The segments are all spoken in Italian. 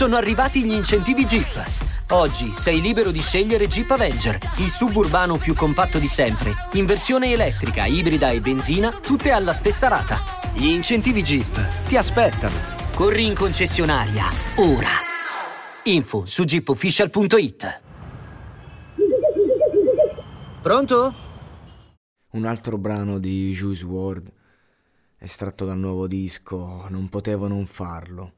Sono arrivati gli incentivi Jeep. Oggi sei libero di scegliere Jeep Avenger, il suburbano più compatto di sempre, in versione elettrica, ibrida e benzina, tutte alla stessa rata. Gli incentivi Jeep ti aspettano. Corri in concessionaria, ora. Info su jeepofficial.it. Pronto? Un altro brano di Juice WRLD, estratto dal nuovo disco, non potevo non farlo,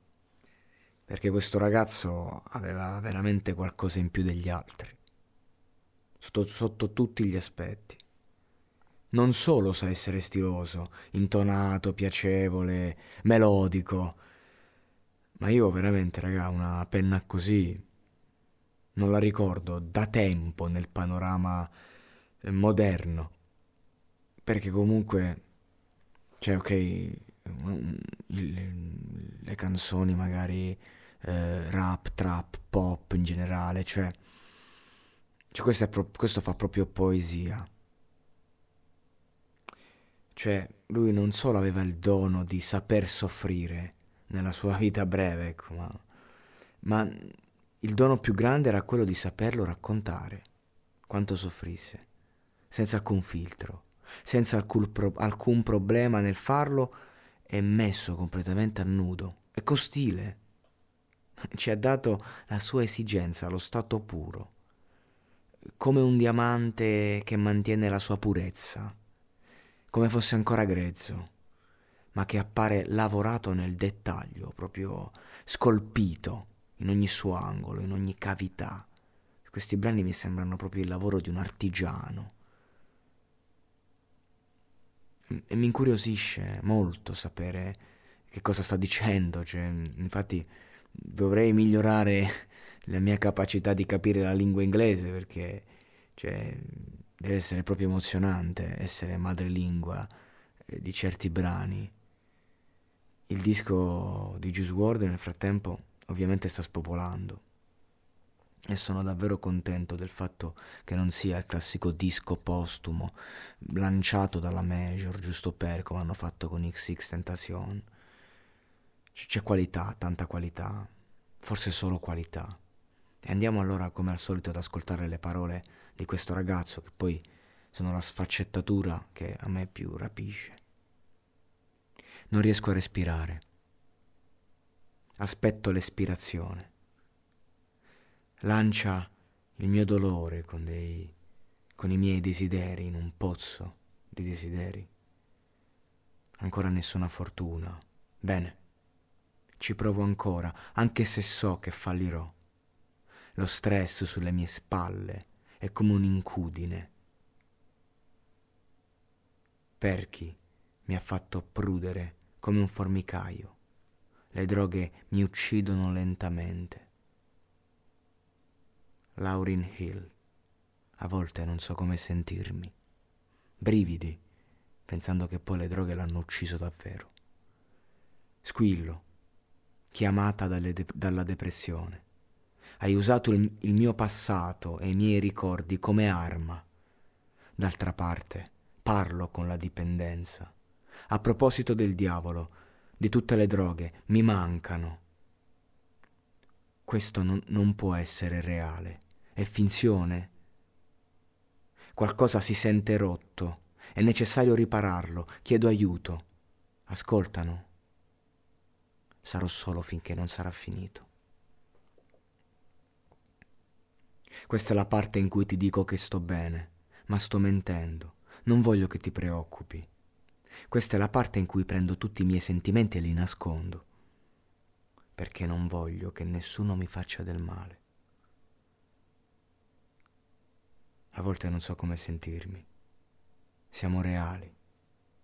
perché questo ragazzo aveva veramente qualcosa in più degli altri, sotto, sotto tutti gli aspetti. Non solo sa essere stiloso, intonato, piacevole, melodico, ma io veramente, raga, una penna così non la ricordo da tempo nel panorama eh, moderno. Perché comunque, cioè, ok, le canzoni magari eh, rap, trap, pop in generale, cioè, cioè questo, pro- questo fa proprio poesia. Cioè, lui non solo aveva il dono di saper soffrire nella sua vita breve, ecco, ma, ma il dono più grande era quello di saperlo raccontare, quanto soffrisse, senza alcun filtro, senza alcun, pro- alcun problema nel farlo e messo completamente a nudo. È costile. Ci ha dato la sua esigenza, lo stato puro, come un diamante che mantiene la sua purezza, come fosse ancora grezzo, ma che appare lavorato nel dettaglio, proprio scolpito in ogni suo angolo, in ogni cavità. Questi brani mi sembrano proprio il lavoro di un artigiano. E mi incuriosisce molto sapere che cosa sta dicendo, cioè, infatti dovrei migliorare la mia capacità di capire la lingua inglese perché cioè, deve essere proprio emozionante essere madrelingua eh, di certi brani. Il disco di Juice WRLD nel frattempo ovviamente sta spopolando e sono davvero contento del fatto che non sia il classico disco postumo lanciato dalla Major giusto per come hanno fatto con XX Tentacion. C'è qualità, tanta qualità, forse solo qualità. E andiamo allora come al solito ad ascoltare le parole di questo ragazzo che poi sono la sfaccettatura che a me più rapisce. Non riesco a respirare. Aspetto l'espirazione. Lancia il mio dolore con, dei, con i miei desideri in un pozzo di desideri. Ancora nessuna fortuna. Bene, ci provo ancora, anche se so che fallirò. Lo stress sulle mie spalle è come un'incudine. Perchi mi ha fatto prudere come un formicaio. Le droghe mi uccidono lentamente. Lauryn Hill. A volte non so come sentirmi. Brividi, pensando che poi le droghe l'hanno ucciso davvero. Squillo, chiamata de- dalla depressione. Hai usato il, il mio passato e i miei ricordi come arma. D'altra parte, parlo con la dipendenza. A proposito del diavolo, di tutte le droghe, mi mancano. Questo non, non può essere reale, è finzione. Qualcosa si sente rotto, è necessario ripararlo, chiedo aiuto. Ascoltano. Sarò solo finché non sarà finito. Questa è la parte in cui ti dico che sto bene, ma sto mentendo. Non voglio che ti preoccupi. Questa è la parte in cui prendo tutti i miei sentimenti e li nascondo, perché non voglio che nessuno mi faccia del male. A volte non so come sentirmi. Siamo reali.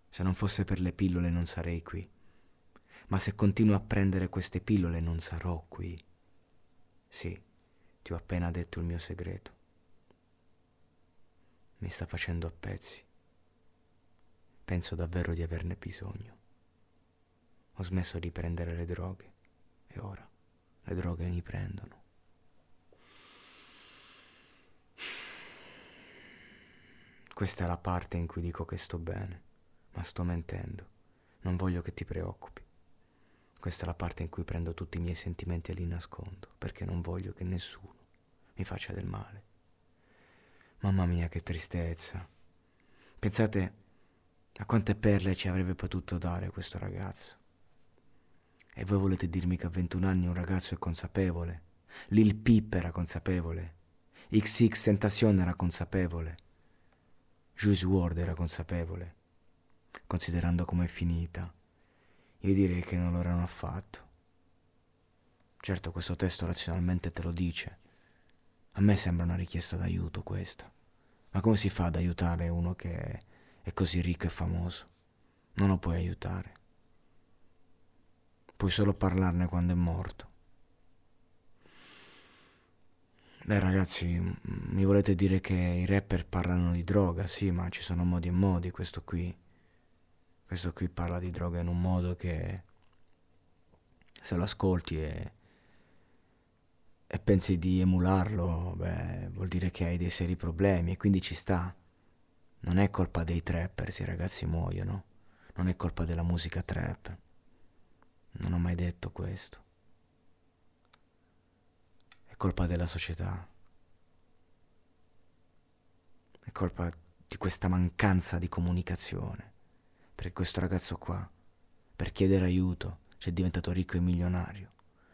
Se non fosse per le pillole non sarei qui. Ma se continuo a prendere queste pillole non sarò qui. Sì, ti ho appena detto il mio segreto. Mi sta facendo a pezzi. Penso davvero di averne bisogno. Ho smesso di prendere le droghe e ora le droghe mi prendono. Questa è la parte in cui dico che sto bene, ma sto mentendo. Non voglio che ti preoccupi. Questa è la parte in cui prendo tutti i miei sentimenti e li nascondo, perché non voglio che nessuno mi faccia del male. Mamma mia, che tristezza. Pensate a quante perle ci avrebbe potuto dare questo ragazzo. E voi volete dirmi che a 21 anni un ragazzo è consapevole? Lil Peep era consapevole? XX Tentacion era consapevole? Juice WRLD era consapevole, considerando com'è finita. Io direi che non lo erano affatto. Certo, questo testo razionalmente te lo dice. A me sembra una richiesta d'aiuto questa. Ma come si fa ad aiutare uno che è così ricco e famoso? Non lo puoi aiutare. Puoi solo parlarne quando è morto. Beh ragazzi, mi volete dire che i rapper parlano di droga? Sì, ma ci sono modi e modi, questo qui. Questo qui parla di droga in un modo che se lo ascolti e, e pensi di emularlo, beh, vuol dire che hai dei seri problemi e quindi ci sta. Non è colpa dei trapper se i ragazzi muoiono, non è colpa della musica trap. Non ho mai detto questo colpa della società, è colpa di questa mancanza di comunicazione. Perché questo ragazzo qua, per chiedere aiuto, si è diventato ricco e milionario.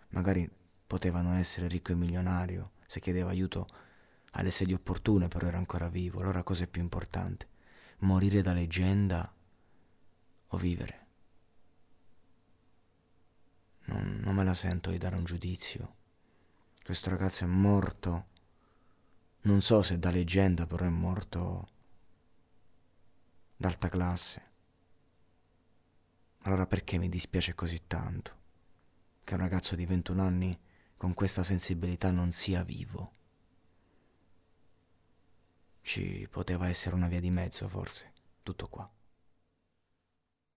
Magari poteva non essere ricco e milionario se chiedeva aiuto alle sedie opportune, però era ancora vivo. Allora cosa è più importante? Morire da leggenda o vivere? Non, non me la sento di dare un giudizio questo ragazzo è morto. Non so se da leggenda, però è morto d'alta classe. Allora perché mi dispiace così tanto che un ragazzo di 21 anni con questa sensibilità non sia vivo? Ci poteva essere una via di mezzo, forse. Tutto qua.